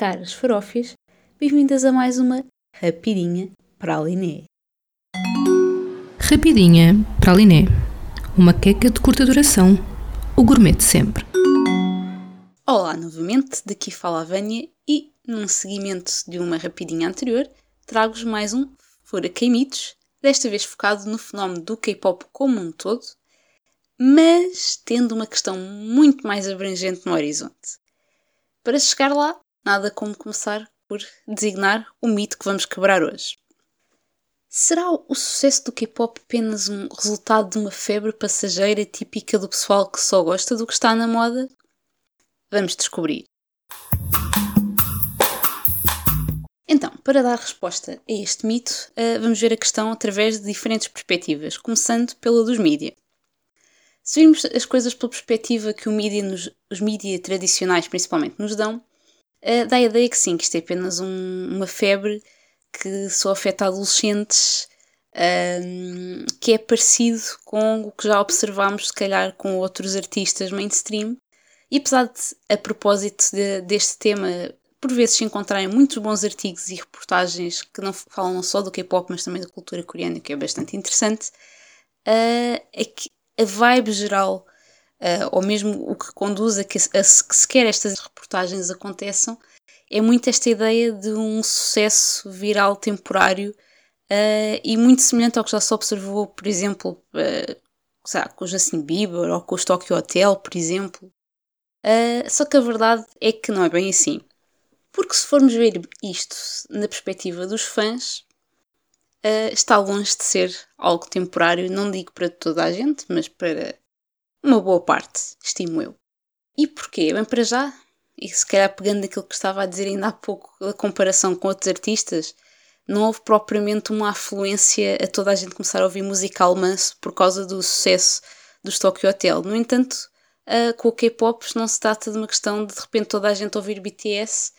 caras farófias, bem-vindas a mais uma Rapidinha para a Liné. Rapidinha para a Liné. Uma queca de curta duração. O gourmet de sempre. Olá novamente, daqui fala a Vânia e, num seguimento de uma rapidinha anterior, trago-vos mais um Fura Mitos, desta vez focado no fenómeno do K-pop como um todo, mas tendo uma questão muito mais abrangente no horizonte. Para chegar lá, nada como começar por designar o mito que vamos quebrar hoje. Será o sucesso do K-pop apenas um resultado de uma febre passageira típica do pessoal que só gosta do que está na moda? Vamos descobrir. Então, para dar resposta a este mito, eh, vamos ver a questão através de diferentes perspectivas, começando pela dos mídia. Se virmos as coisas pela perspectiva que nos, os mídia tradicionais principalmente nos dão, uh, dá a ideia que sim, que isto é apenas um, uma febre que só afeta adolescentes, um, que é parecido com o que já observámos, se calhar, com outros artistas mainstream. E apesar de, a propósito de, deste tema, por vezes se encontrarem muitos bons artigos e reportagens que não falam só do K-pop, mas também da cultura coreana, que é bastante interessante, uh, é que a vibe geral, uh, ou mesmo o que conduz a que, a que sequer estas reportagens aconteçam, é muito esta ideia de um sucesso viral temporário uh, e muito semelhante ao que já se observou, por exemplo, uh, com o Justin Bieber ou com os Tokyo Hotel, por exemplo. Uh, só que a verdade é que não é bem assim. Porque se formos ver isto na perspectiva dos fãs, uh, está longe de ser algo temporário, não digo para toda a gente, mas para uma boa parte, estimo eu. E porquê? Bem, para já, e se calhar pegando aquilo que estava a dizer ainda há pouco, a comparação com outros artistas, não houve propriamente uma afluência a toda a gente começar a ouvir música alemã por causa do sucesso dos Tokyo Hotel. No entanto, uh, com o K-pop não se trata de uma questão de de repente toda a gente ouvir BTS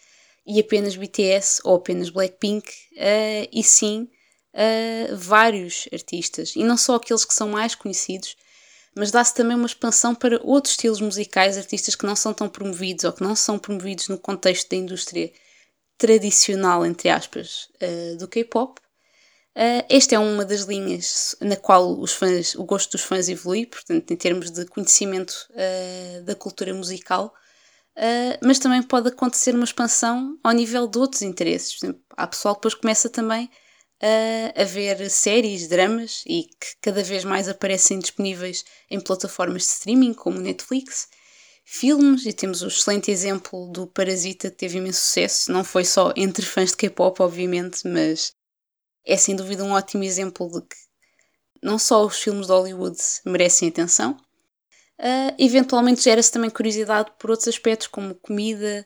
e apenas BTS ou apenas Blackpink, uh, e sim uh, vários artistas, e não só aqueles que são mais conhecidos, mas dá-se também uma expansão para outros estilos musicais, artistas que não são tão promovidos ou que não são promovidos no contexto da indústria tradicional, entre aspas, uh, do K-pop. Uh, esta é uma das linhas na qual os fãs, o gosto dos fãs evolui, portanto, em termos de conhecimento uh, da cultura musical, mas também pode acontecer uma expansão ao nível de outros interesses. Por exemplo, há pessoal que depois começa também a ver séries, dramas e que cada vez mais aparecem disponíveis em plataformas de streaming como Netflix, filmes, e temos o excelente exemplo do Parasita que teve imenso sucesso, não foi só entre fãs de K-pop, obviamente, mas é sem dúvida um ótimo exemplo de que não só os filmes de Hollywood merecem atenção, uh, eventualmente gera-se também curiosidade por outros aspectos, como comida,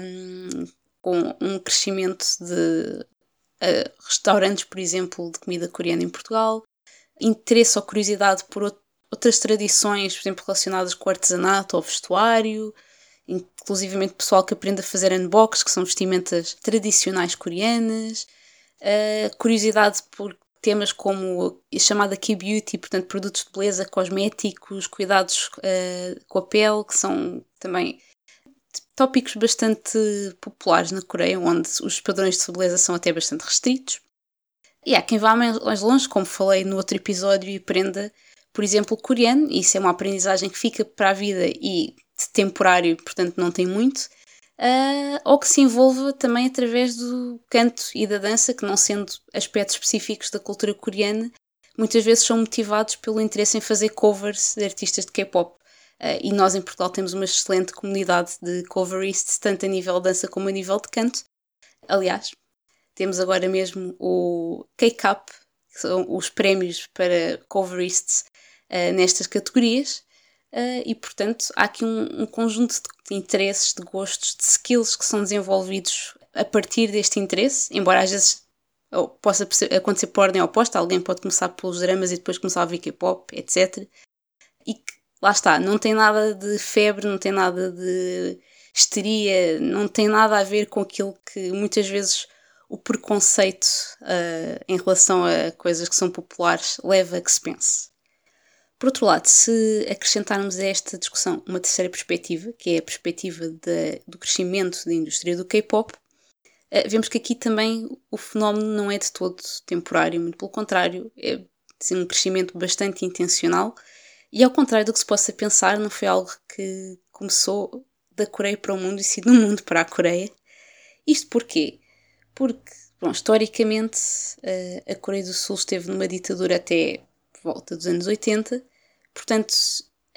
um, com um crescimento de uh, restaurantes, por exemplo, de comida coreana em Portugal, interesse ou curiosidade por outras tradições, por exemplo, relacionadas com artesanato ou vestuário, inclusivamente pessoal que aprende a fazer unbox, que são vestimentas tradicionais coreanas, uh, curiosidade por temas como a chamada Key Beauty, portanto, produtos de beleza, cosméticos, cuidados uh, com a pele, que são também tópicos bastante populares na Coreia, onde os padrões de beleza são até bastante restritos. E há quem vá mais longe, como falei no outro episódio, e aprenda, por exemplo, coreano, isso é uma aprendizagem que fica para a vida e temporário, portanto não tem muito, uh, ou que se envolva também através do canto e da dança, que não sendo aspectos específicos da cultura coreana, muitas vezes são motivados pelo interesse em fazer covers de artistas de K-pop. Uh, e nós em Portugal temos uma excelente comunidade de coverists, tanto a nível de dança como a nível de canto. Aliás, temos agora mesmo o K-Cup, que são os prémios para coverists uh, nestas categorias. Uh, e portanto há aqui um, um, conjunto de interesses, de gostos, de skills que são desenvolvidos a partir deste interesse, embora às vezes possa acontecer por ordem oposta, alguém pode começar pelos dramas e depois começar a ver K-pop, etc. E que lá está, não tem nada de febre, não tem nada de histeria, não tem nada a ver com aquilo que muitas vezes o preconceito uh, em relação a coisas que são populares leva a que se pense. Por outro lado, se acrescentarmos a esta discussão uma terceira perspectiva, que é a perspectiva de, do crescimento da indústria do K-pop, uh, vemos que aqui também o fenómeno não é de todo temporário, muito pelo contrário, é sim, um crescimento bastante intencional e, ao contrário do que se possa pensar, não foi algo que começou da Coreia para o mundo e sim do mundo para a Coreia. Isto porquê? Porque, bom, historicamente, uh, a Coreia do Sul esteve numa ditadura até volta dos anos 80, portanto,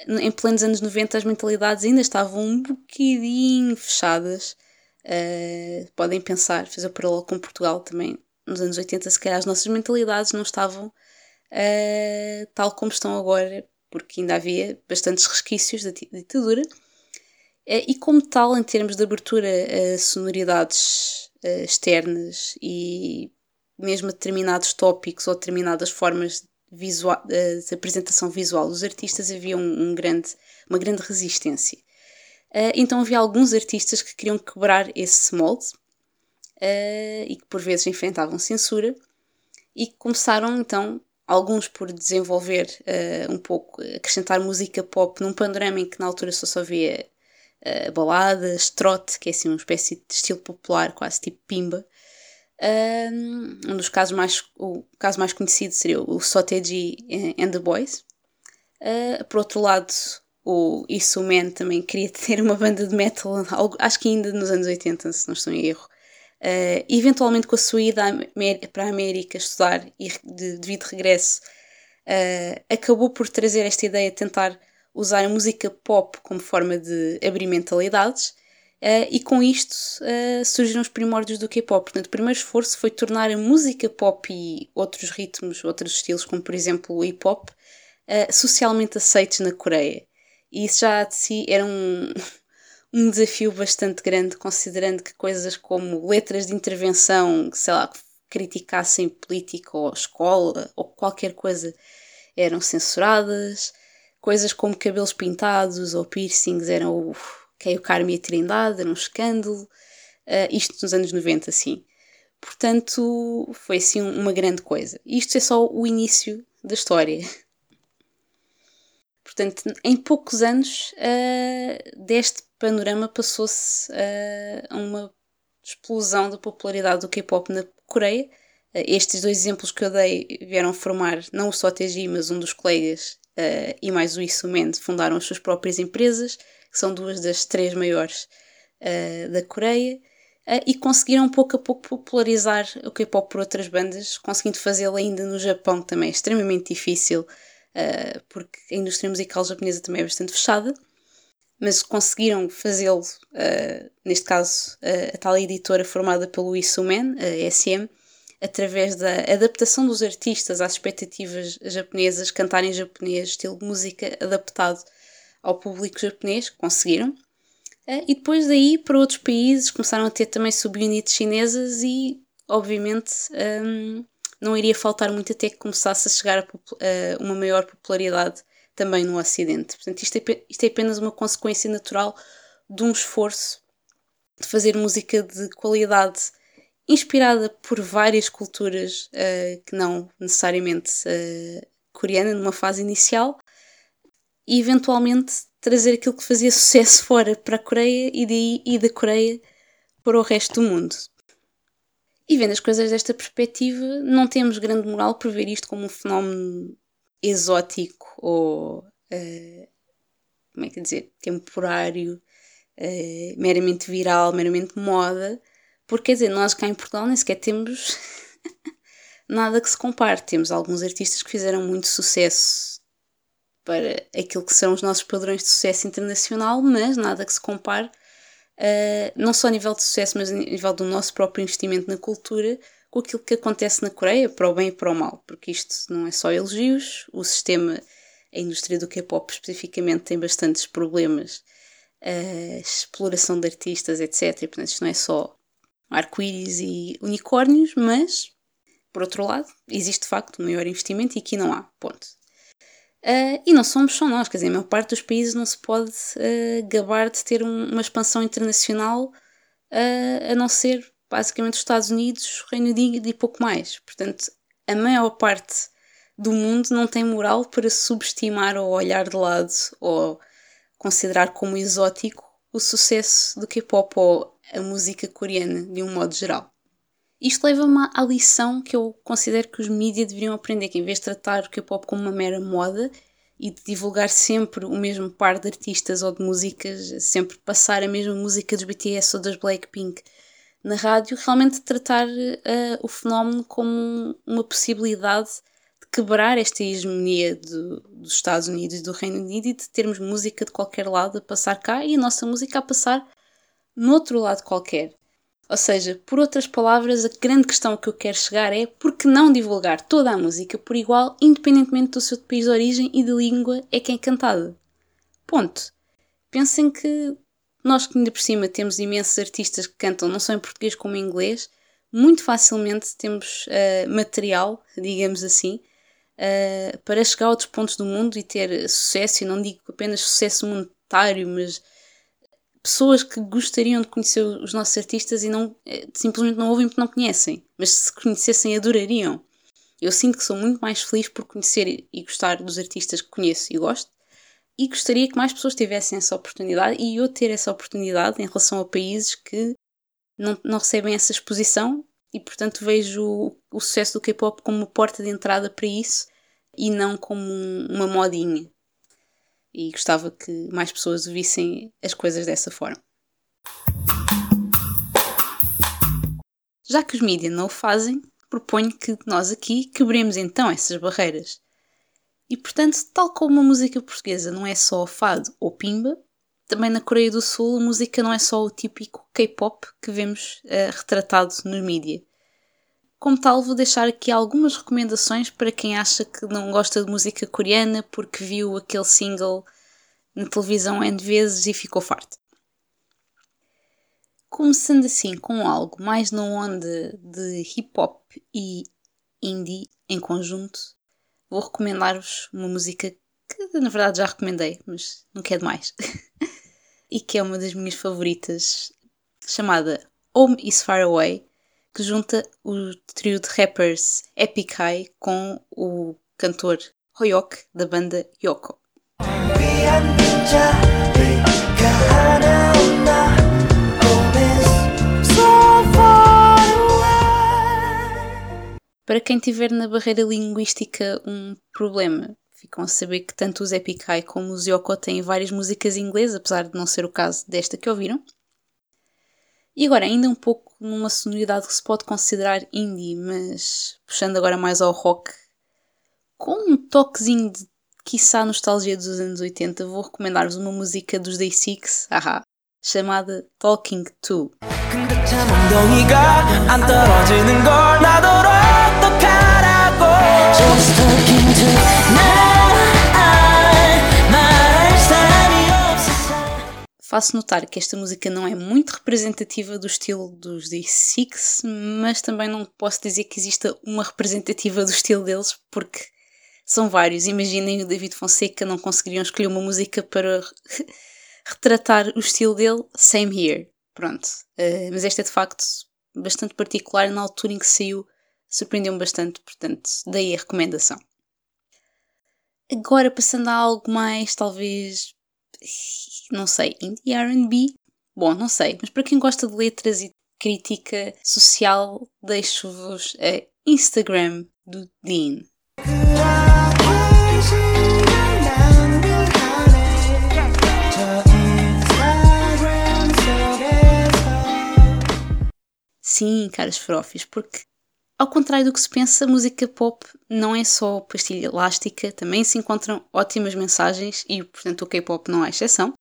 em plenos anos 90 as mentalidades ainda estavam um bocadinho fechadas Uh, podem pensar, fazer o paralelo com Portugal também, nos anos 80, se calhar as nossas mentalidades não estavam uh, tal como estão agora, porque ainda havia bastantes resquícios da ditadura. Uh, e como tal, em termos de abertura a sonoridades externas e mesmo a determinados tópicos ou determinadas formas visual, de apresentação visual dos artistas, havia um, um grande, uma grande resistência. Então havia alguns artistas que queriam quebrar esse molde e que por vezes enfrentavam censura e começaram então alguns por desenvolver uh, um pouco, acrescentar música pop num panorama em que na altura só só havia baladas, trote, que é assim uma espécie de estilo popular, quase tipo pimba. um dos casos mais, o caso mais conhecido seria o Soteji and the Boys. por outro lado, o Isuman também queria ter uma banda de metal, algo, acho que ainda nos anos 80, se não estou em erro. Uh, eventualmente, com a sua ida para a América estudar e de devido regresso, uh, acabou por trazer esta ideia de tentar usar a música pop como forma de abrir mentalidades. Uh, e com isto surgiram os primórdios do K-pop. Portanto, o primeiro esforço foi tornar a música pop e outros ritmos, outros estilos, como por exemplo o hip hop, socialmente aceitos na Coreia. E isso já de si era um, um desafio bastante grande, considerando que coisas como letras de intervenção, sei lá, criticassem política ou escola ou qualquer coisa eram censuradas, coisas como cabelos pintados ou piercings eram o que é o Carme e a Trindade, era um escândalo, uh, isto nos anos 90, sim. Portanto, foi assim uma grande coisa. Isto é só o início da história. Portanto, em poucos anos, uh, deste panorama passou-se uh, a uma explosão da popularidade do K-pop na Coreia. Uh, estes dois exemplos que eu dei vieram formar não só a TG, mas um dos colegas e mais o Isumen fundaram as suas próprias empresas, que são duas das três maiores da Coreia. e conseguiram pouco a pouco popularizar o K-pop por outras bandas, conseguindo fazê-lo ainda no Japão também é extremamente difícil uh, porque a indústria musical japonesa também é bastante fechada, mas conseguiram fazê-lo, uh, neste caso, uh, a tal editora formada pelo Isumen, a SM, através da adaptação dos artistas às expectativas japonesas, cantarem em japonês, estilo de música adaptado ao público japonês, conseguiram. E depois daí, para outros países, começaram a ter também subunidades chinesas e, obviamente, um, não iria faltar muito até que começasse a chegar a, uma maior popularidade também no Ocidente. Portanto, isto é, isto é apenas uma consequência natural de um esforço de fazer música de qualidade inspirada por várias culturas uh, que não necessariamente uh, coreana numa fase inicial e eventualmente trazer aquilo que fazia sucesso fora para a Coreia e daí e da Coreia para o resto do mundo. E vendo as coisas desta perspectiva, não temos grande moral por ver isto como um fenómeno exótico ou, uh, como é que dizer, temporário, uh, meramente viral, meramente moda, porque quer dizer, nós cá em Portugal nem sequer temos nada que se compare. Temos alguns artistas que fizeram muito sucesso para aquilo que são os nossos padrões de sucesso internacional, mas nada que se compare uh, não só a nível de sucesso, mas a nível do nosso próprio investimento na cultura, com aquilo que acontece na Coreia, para o bem e para o mal, porque isto não é só elogios, o sistema, a indústria do K-pop especificamente tem bastantes problemas, uh, exploração de artistas, etc. E, portanto, isto não é só arco-íris e unicórnios, mas, por outro lado, existe de facto um maior investimento e aqui não há, ponto. Uh, e não somos só nós, quer dizer, a maior parte dos países não se pode uh, gabar de ter um, uma expansão internacional uh, a não ser basicamente os Estados Unidos, Reino Unido e pouco mais. Portanto, a maior parte do mundo não tem moral para subestimar ou olhar de lado ou considerar como exótico o sucesso do K-pop ou a música coreana de um modo geral. Isto leva-me à lição que eu considero que os mídias deveriam aprender, que em vez de tratar o K-pop como uma mera moda e de divulgar sempre o mesmo par de artistas ou de músicas, sempre passar a mesma música dos BTS ou das Blackpink na rádio, realmente tratar uh, o fenómeno como uma possibilidade de quebrar esta hegemonia do, dos Estados Unidos e do Reino Unido e de termos música de qualquer lado a passar cá e a nossa música a passar no outro lado qualquer. Ou seja, por outras palavras, a grande questão que eu quero chegar é por que não divulgar toda a música por igual, independentemente do seu país de origem e de língua é quem é cantada? Ponto. Pensem que nós que ainda por cima temos imensos artistas que cantam não só em português como em inglês, muito facilmente temos uh, material, digamos assim, uh, para chegar a outros pontos do mundo e ter sucesso, e não digo apenas sucesso monetário, mas pessoas que gostariam de conhecer os nossos artistas e não eh, simplesmente não ouvem porque não conhecem, mas se conhecessem adorariam. Eu sinto que sou muito mais feliz por conhecer e gostar dos artistas que conheço e gosto e gostaria que mais pessoas tivessem essa oportunidade e eu ter essa oportunidade em relação a países que não, não recebem essa exposição e portanto vejo o, o sucesso do K-pop como uma porta de entrada para isso e não como um, uma modinha e gostava que mais pessoas vissem as coisas dessa forma. Já que os mídias não o fazem, proponho que nós aqui quebremos então essas barreiras. E portanto, tal como a música portuguesa não é só fado ou pimba, também na Coreia do Sul a música não é só o típico K-pop que vemos uh, retratado nos mídias. Como tal, vou deixar aqui algumas recomendações para quem acha que não gosta de música coreana porque viu aquele single na televisão N vezes e ficou farto. Começando assim com algo mais na onda de hip hop e indie em conjunto, vou recomendar-vos uma música que na verdade já recomendei, mas não quero mais. e que é uma das minhas favoritas, chamada Home is Far Away, que junta o trio de rappers Epic High com o cantor Hoyok da banda Yoko. Para quem tiver na barreira linguística um problema, ficam a saber que tanto os Epic High como os Yoko têm várias músicas em inglês, apesar de não ser o caso desta que ouviram. E agora, ainda um pouco numa sonoridade que se pode considerar indie, mas puxando agora mais ao rock, com um toquezinho de quiçá nostalgia dos anos 80, vou recomendar-vos uma música dos Day Six, haha, chamada Talking To. Faço notar que esta música não é muito representativa do estilo dos The Six, mas também não posso dizer que exista uma representativa do estilo deles, porque são vários. Imaginem o David Fonseca não conseguiriam escolher uma música para retratar o estilo dele. Same here. Pronto. Uh, mas esta é de facto bastante particular na altura em que saiu. Surpreendeu-me bastante, portanto, daí a recomendação. Agora, passando a algo mais, talvez não sei, indie RB? Bom, não sei, mas para quem gosta de letras e crítica social, deixo-vos a Instagram do Dean. Sim, caras frofis, porque ao contrário do que se pensa, música pop não é só pastilha elástica, também se encontram ótimas mensagens e, portanto, o K-pop não é exceção.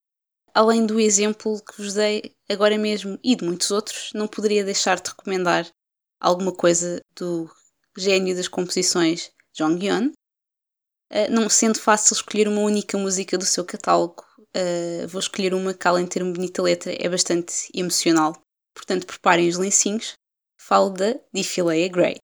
Além do exemplo que vos dei agora mesmo e de muitos outros, não poderia deixar de recomendar alguma coisa do gênio das composições Jonghyun. Uh, não sendo fácil escolher uma única música do seu catálogo, uh, vou escolher uma que, além de ter uma bonita letra, é bastante emocional. Portanto, preparem os lencinhos. Falo da Difileia Grey.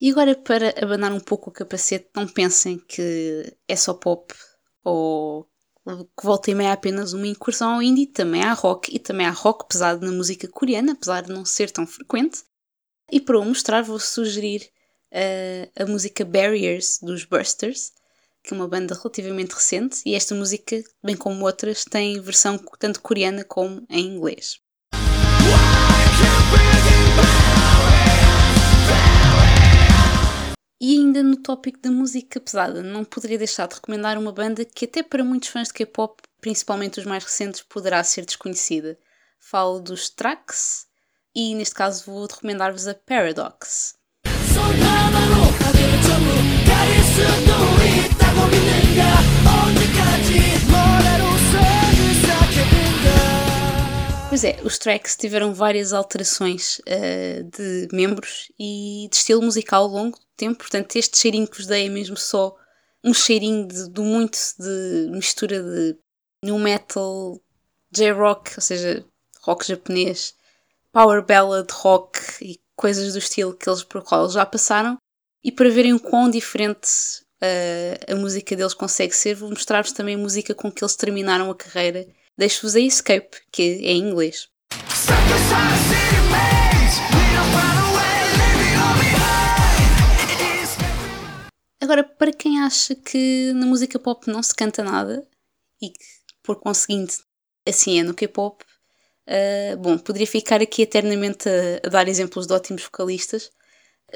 E agora, para abanar um pouco o capacete, não pensem que é só pop ou que volta e meia apenas uma incursão ao indie, também há rock e também há rock pesado na música coreana, apesar de não ser tão frequente. E para o mostrar vou sugerir uh, a música Barriers dos Bursters, que é uma banda relativamente recente, e esta música, bem como outras, tem versão tanto coreana como em inglês. E ainda no tópico da música pesada, não poderia deixar de recomendar uma banda que, até para muitos fãs de K-pop, principalmente os mais recentes, poderá ser desconhecida. Falo dos Trax e, neste caso, vou recomendar-vos a Paradox. Pois é, os tracks tiveram várias alterações uh, de membros e de estilo musical ao longo do tempo, portanto, este cheirinho que vos dei é mesmo só um cheirinho de, de muito de mistura de new metal, J-rock, ou seja, rock japonês, power ballad, rock e coisas do estilo que eles por qual já passaram. E para verem o quão diferente uh, a música deles consegue ser, vou mostrar-vos também a música com que eles terminaram a carreira Deixo-vos a Escape, que é em inglês. Agora, para quem acha que na música pop não se canta nada e que, por conseguinte, assim é no K-pop, uh, bom, poderia ficar aqui eternamente a, a, dar exemplos de ótimos vocalistas,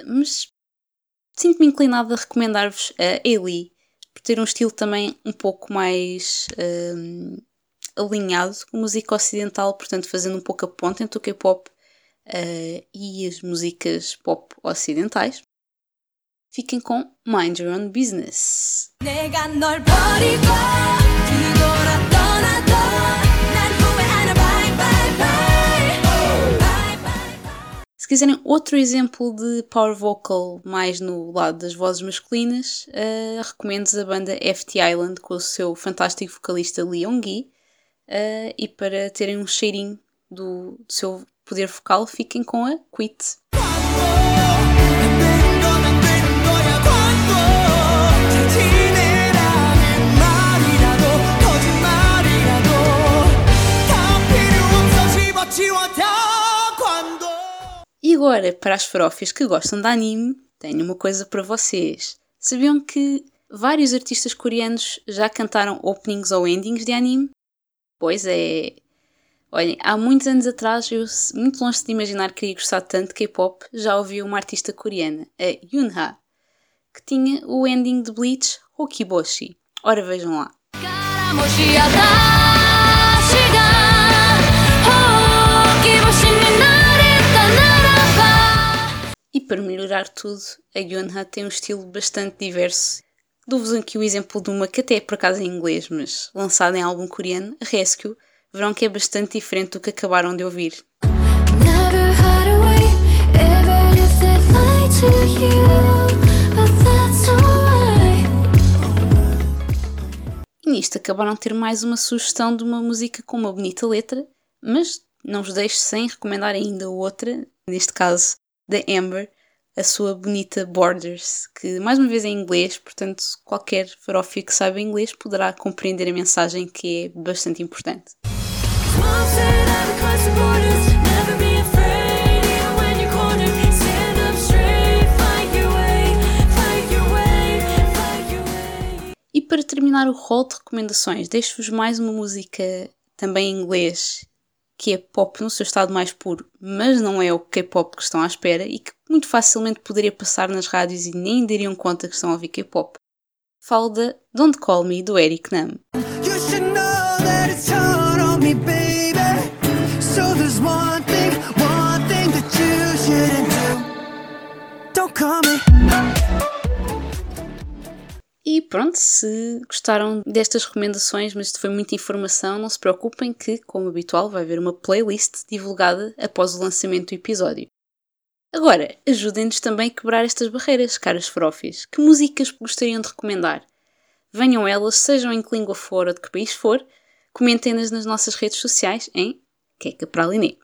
mas sinto-me inclinada a recomendar-vos a Ailey, por ter um estilo também um pouco mais. Uh, alinhado com música ocidental, portanto fazendo um pouco a ponte entre o K-pop uh, e as músicas pop ocidentais. Fiquem com Mind Your Own Business. Se quiserem outro exemplo de power vocal mais no lado das vozes masculinas, uh, recomendo a banda FT Island com o seu fantástico vocalista Leon Gi, uh, e para terem um cheirinho do, do seu poder vocal, fiquem com a Quit. E agora, para as farofas que gostam de anime, tenho uma coisa para vocês. Sabiam que vários artistas coreanos já cantaram openings ou endings de anime? Pois é. Olhem, há muitos anos atrás, eu, muito longe de imaginar que iria gostar tanto de K-pop, já ouvi uma artista coreana, a Yunha, que tinha o ending de Bleach Hokiboshi. Ora, vejam lá. E para melhorar tudo, a Yunha tem um estilo bastante diverso Dou-vos aqui o exemplo de uma que até é por acaso em inglês, mas lançada em álbum coreano, Rescue, verão que é bastante diferente do que acabaram de ouvir. E nisto acabaram de ter mais uma sugestão de uma música com uma bonita letra, mas não vos deixo sem recomendar ainda outra, neste caso da Amber, a sua bonita Borders, que mais uma vez é em inglês, portanto qualquer farófio que saiba inglês poderá compreender a mensagem que é bastante importante. E para terminar o rol de recomendações, deixo-vos mais uma música também em inglês que é pop no seu estado mais puro, mas não é o K-pop que estão à espera e que muito facilmente poderia passar nas rádios e nem dariam conta que estão a ouvir K-pop. Falo da Don't Call Me do Eric Nam. E pronto, se gostaram destas recomendações, mas isto foi muita informação, não se preocupem que, como habitual, vai haver uma playlist divulgada após o lançamento do episódio. Agora, ajudem-nos também a quebrar estas barreiras, caras frofis. Que músicas gostariam de recomendar? Venham elas, sejam em que língua for ou de que país for, comentem-nas nas nossas redes sociais em Queca Praliné.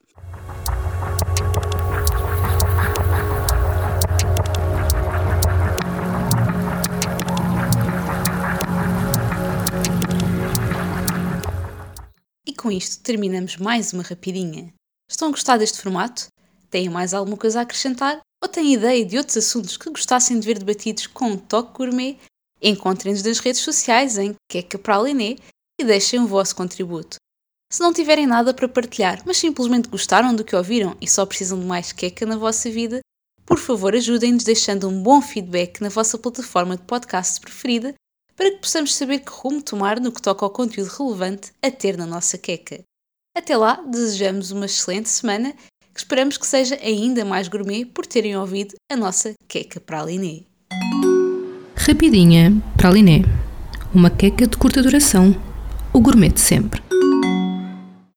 com isto terminamos mais uma rapidinha. Estão a gostar deste formato? Têm mais alguma coisa a acrescentar? Ou têm ideia de outros assuntos que gostassem de ver debatidos com um toque gourmet? Encontrem-nos nas redes sociais em Queca Praliné e deixem o vosso contributo. Se não tiverem nada para partilhar, mas simplesmente gostaram do que ouviram e só precisam de mais queca na vossa vida, por favor ajudem-nos deixando um bom feedback na vossa plataforma de podcast preferida para que possamos saber que rumo tomar no que toca ao conteúdo relevante a ter na nossa queca. Até lá, desejamos uma excelente semana que esperamos que seja ainda mais gourmet por terem ouvido a nossa queca praliné. Rapidinha praliné. Uma queca de curta duração. O gourmet de sempre.